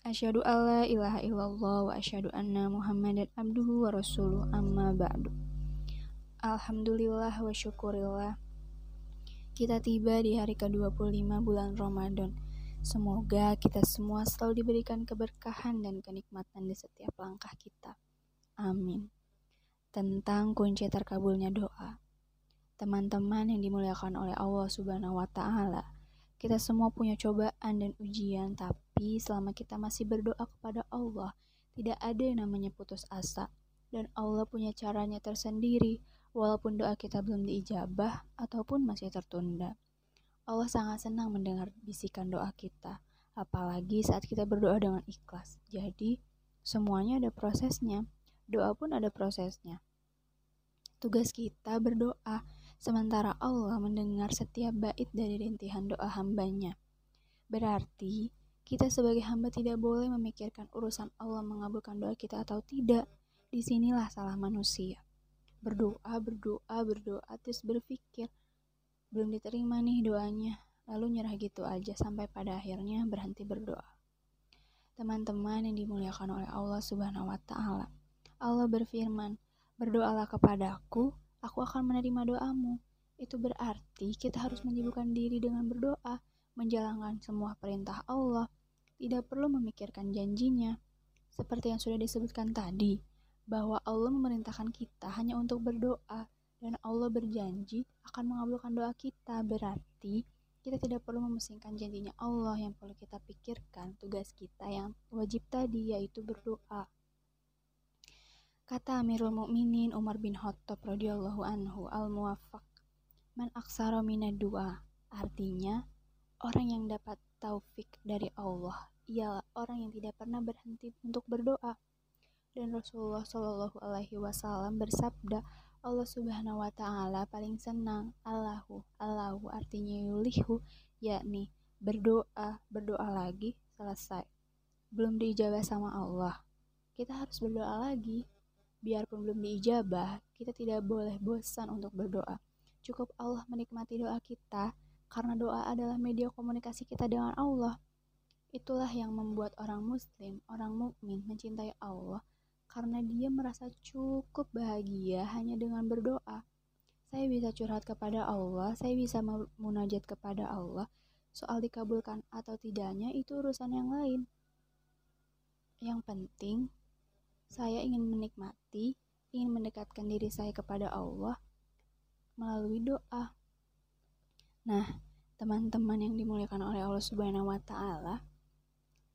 Asyhadu an la ilaha illallah Wa asyhadu anna muhammadan abduhu wa rasuluh Amma ba'du. Alhamdulillah wa syukurillah. Kita tiba di hari ke-25 bulan Ramadan. Semoga kita semua selalu diberikan keberkahan dan kenikmatan di setiap langkah kita. Amin. Tentang kunci terkabulnya doa. Teman-teman yang dimuliakan oleh Allah subhanahu wa ta'ala Kita semua punya cobaan dan ujian Tapi selama kita masih berdoa kepada Allah Tidak ada yang namanya putus asa Dan Allah punya caranya tersendiri walaupun doa kita belum diijabah ataupun masih tertunda. Allah sangat senang mendengar bisikan doa kita, apalagi saat kita berdoa dengan ikhlas. Jadi, semuanya ada prosesnya. Doa pun ada prosesnya. Tugas kita berdoa, sementara Allah mendengar setiap bait dari rintihan doa hambanya. Berarti, kita sebagai hamba tidak boleh memikirkan urusan Allah mengabulkan doa kita atau tidak. Di sinilah salah manusia. Berdoa berdoa berdoa terus berpikir. Belum diterima nih doanya. Lalu nyerah gitu aja sampai pada akhirnya berhenti berdoa. Teman-teman yang dimuliakan oleh Allah subhanahu wa ta'ala Allah berfirman berdoalah kepadaku aku akan menerima doamu. Itu berarti kita harus menyibukkan diri dengan berdoa menjalankan semua perintah Allah tidak perlu memikirkan janjinya seperti yang sudah disebutkan tadi bahwa Allah memerintahkan kita hanya untuk berdoa dan Allah berjanji akan mengabulkan doa kita. Berarti kita tidak perlu memusingkan janjinya Allah yang perlu kita pikirkan tugas kita yang wajib tadi yaitu berdoa. Kata Amirul Mukminin Umar bin Khattab radhiyallahu anhu al-muwaffaq man aksara minad doa artinya orang yang dapat taufik dari Allah ialah orang yang tidak pernah berhenti untuk berdoa. Dan Rasulullah Shallallahu Alaihi Wasallam bersabda Allah Subhanahu Wa Taala paling senang Allahu. Allahu artinya yulihu yakni berdoa berdoa lagi selesai. Belum diijabah sama Allah. Kita harus berdoa lagi. Biarpun belum diijabah kita tidak boleh bosan untuk berdoa. Cukup Allah menikmati doa kita karena doa adalah media komunikasi kita dengan Allah itulah yang membuat orang muslim orang mukmin mencintai Allah karena dia merasa cukup bahagia hanya dengan berdoa. Saya bisa curhat kepada Allah, saya bisa munajat kepada Allah. Soal dikabulkan atau tidaknya itu urusan yang lain. Yang penting, saya ingin menikmati, ingin mendekatkan diri saya kepada Allah melalui doa. Nah, teman-teman yang dimuliakan oleh Allah Subhanahu wa taala,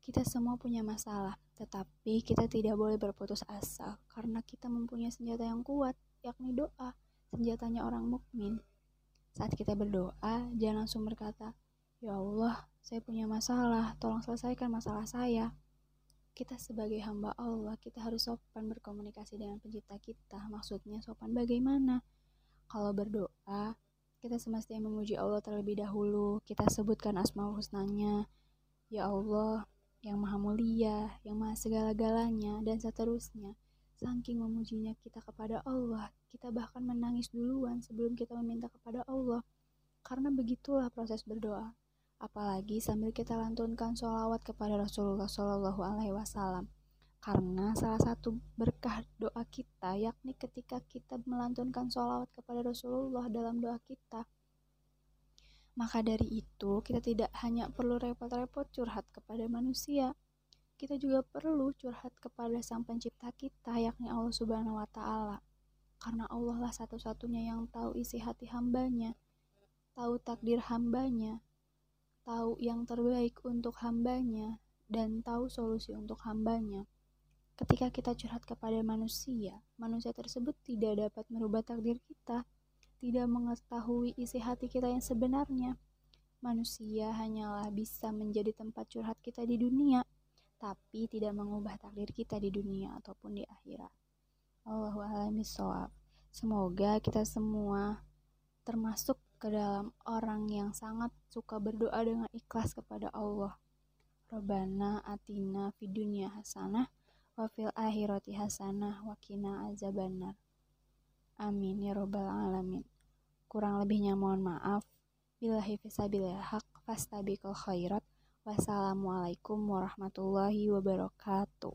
kita semua punya masalah, tetapi kita tidak boleh berputus asa karena kita mempunyai senjata yang kuat, yakni doa, senjatanya orang mukmin. Saat kita berdoa, jangan langsung berkata, "Ya Allah, saya punya masalah, tolong selesaikan masalah saya." Kita sebagai hamba Allah, kita harus sopan berkomunikasi dengan pencipta kita. Maksudnya sopan bagaimana? Kalau berdoa, kita semestinya memuji Allah terlebih dahulu. Kita sebutkan asmaul husnanya. Ya Allah, yang maha mulia, yang maha segala-galanya, dan seterusnya. Saking memujinya kita kepada Allah, kita bahkan menangis duluan sebelum kita meminta kepada Allah. Karena begitulah proses berdoa. Apalagi sambil kita lantunkan sholawat kepada Rasulullah Shallallahu Alaihi Wasallam. Karena salah satu berkah doa kita yakni ketika kita melantunkan sholawat kepada Rasulullah dalam doa kita, maka dari itu, kita tidak hanya perlu repot-repot curhat kepada manusia, kita juga perlu curhat kepada Sang Pencipta kita, yakni Allah Subhanahu wa Ta'ala. Karena Allah lah satu-satunya yang tahu isi hati hambanya, tahu takdir hambanya, tahu yang terbaik untuk hambanya, dan tahu solusi untuk hambanya. Ketika kita curhat kepada manusia, manusia tersebut tidak dapat merubah takdir kita tidak mengetahui isi hati kita yang sebenarnya. Manusia hanyalah bisa menjadi tempat curhat kita di dunia, tapi tidak mengubah takdir kita di dunia ataupun di akhirat. Allahu a'lam Semoga kita semua termasuk ke dalam orang yang sangat suka berdoa dengan ikhlas kepada Allah. Robbana atina fid dunya hasanah Wafil akhirati hasanah wa qina azabannar. Amin ya robbal alamin. Kurang lebihnya mohon maaf. Billahi fisabilillah haq fastabiqul khairat. Wassalamualaikum warahmatullahi wabarakatuh.